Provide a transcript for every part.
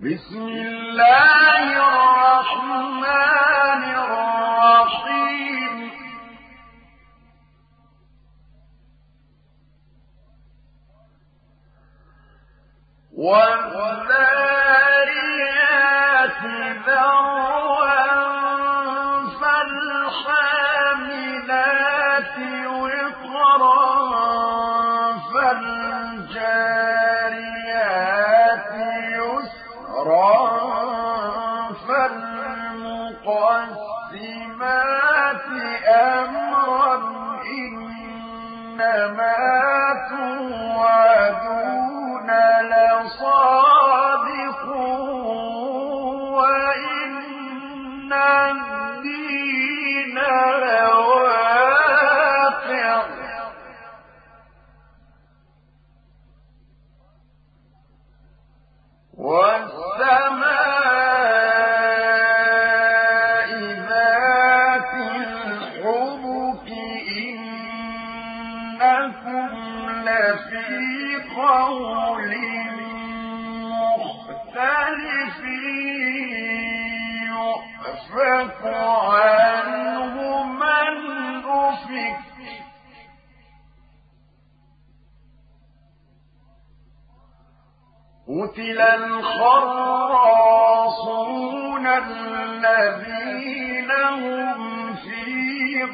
بسم الله الرحمن الرحيم. والذي المقسمات أمرا إنما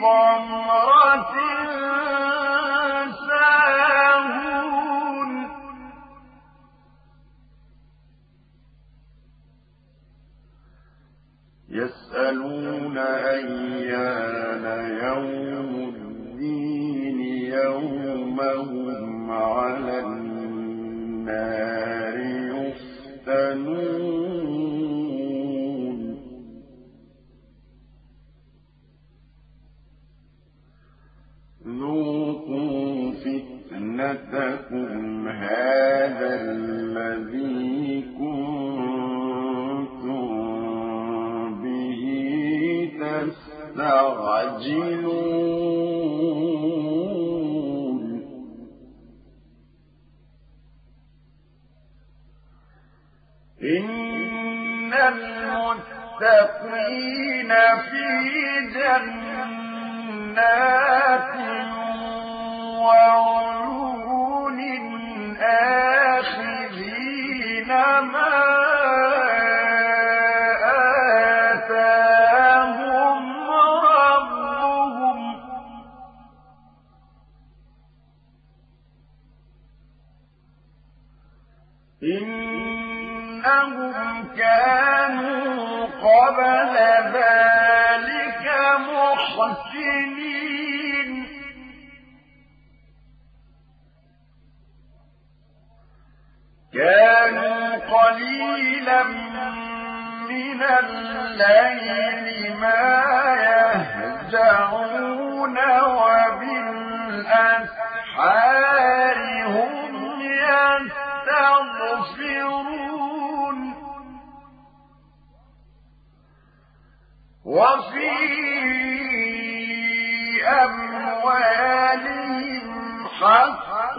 ضمرة جسدكم هذا كانوا قليلا من الليل ما يهجعون وبالأسحار هم يستغفرون. وفي أموالهم حق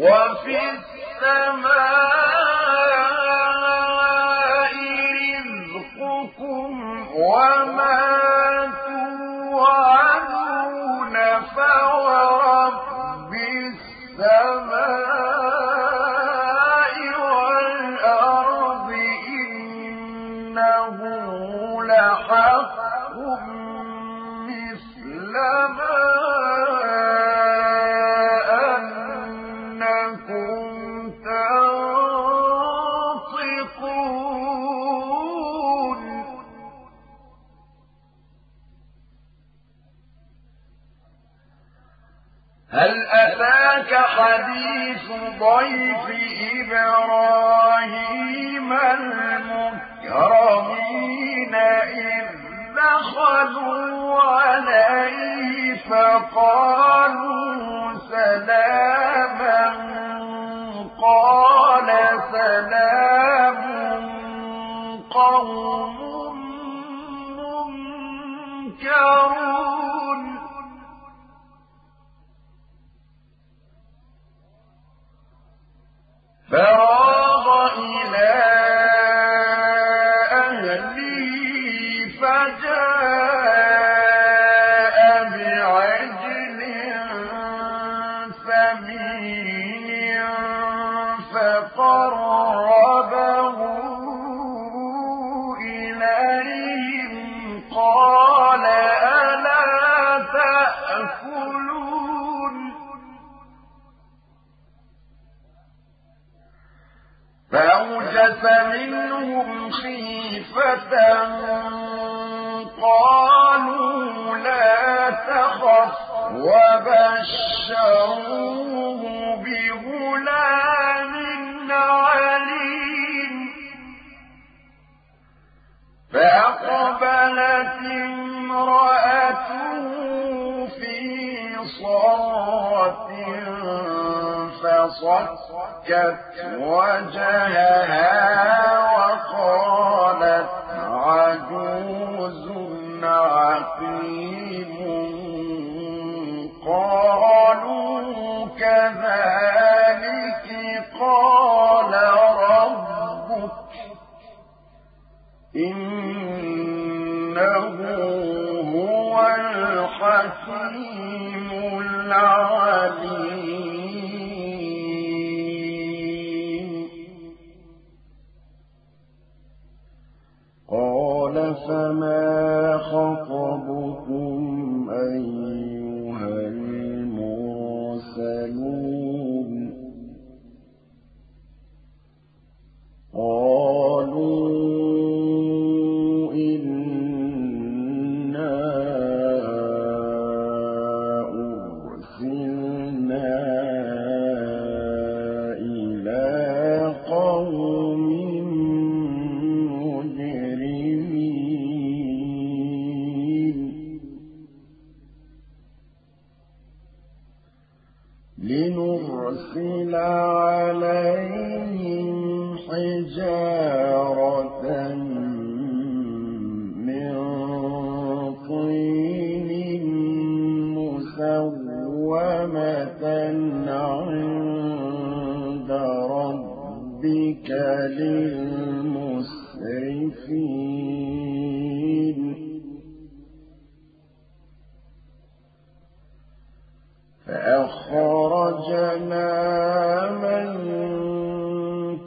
وفي السماء حديث ضيف إبراهيم المكرمين إذ دخلوا عليه فقالوا سلاما قال سلام فأقبلت امرأته في صرة فصكت وجهها وقالت عجوز عقيم. الحكيم العليم قال فما خطبكم مسومة عند ربك للمسرفين. فأخرجنا من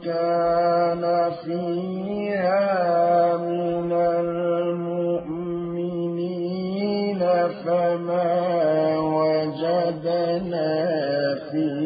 كان فيها من المؤمنين فما فيها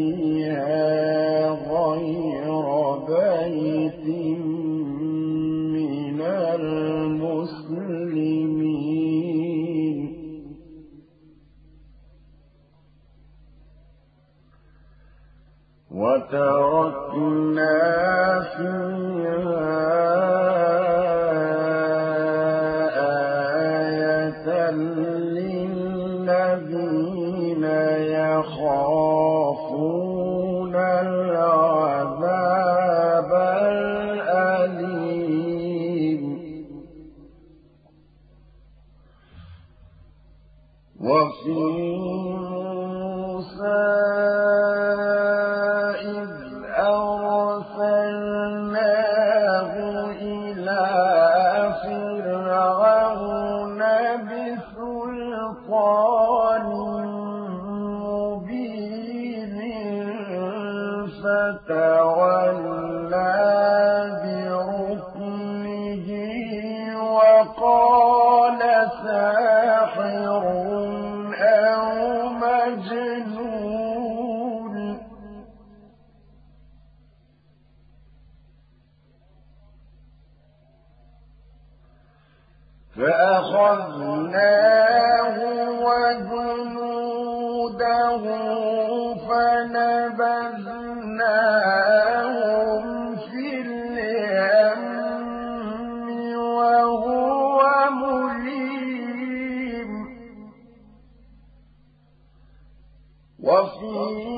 ربي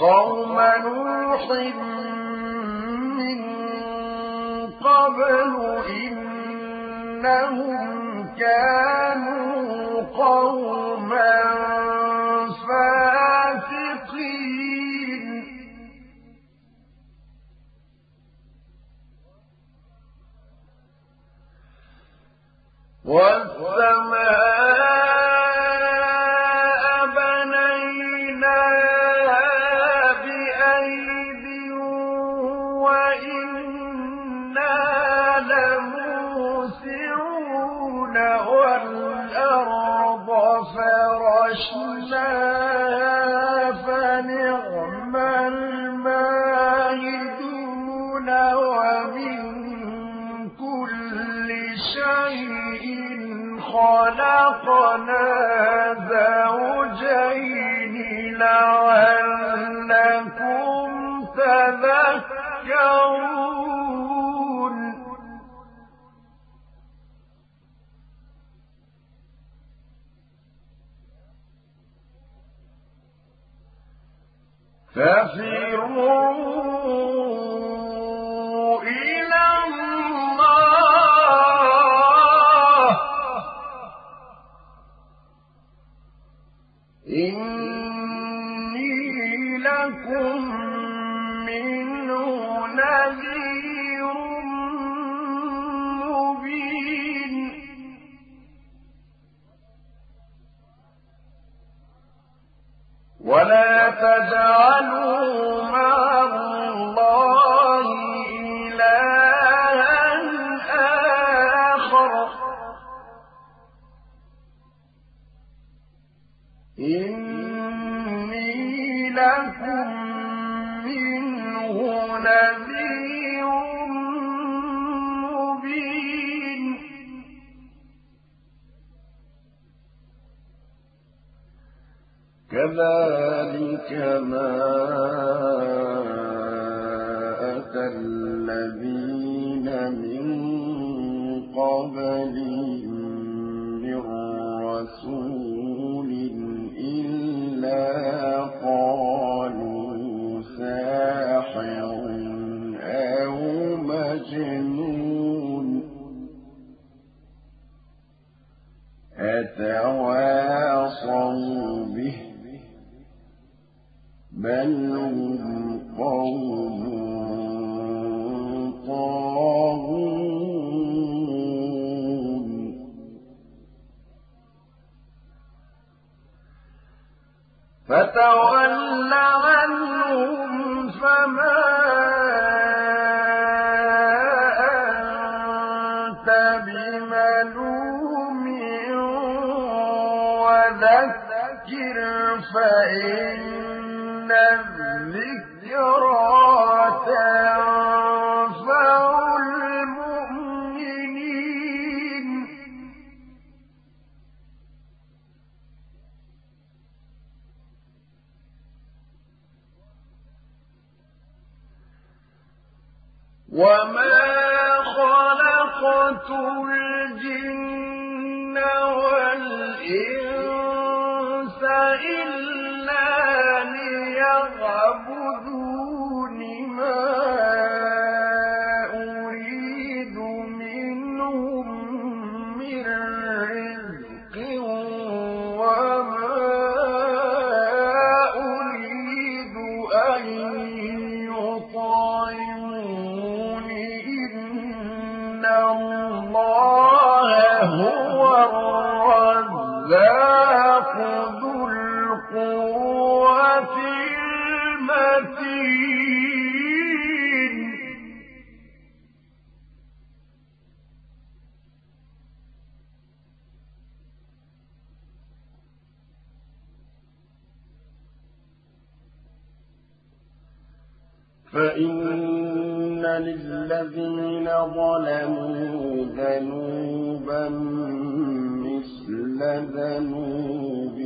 قوم نوح من قبل إنهم كانوا قوما فاسقين. والسماء خلقنا زوجين لعلكم تذكرون. ففروا إني لكم منه نذير مبين. كذلك ما أتى الذين من قبلهم من رسول وذكر فإن الذكرى تنفع المؤمنين. وما خلقت الجن والإنس إلا ليعبدون مثل ذنوب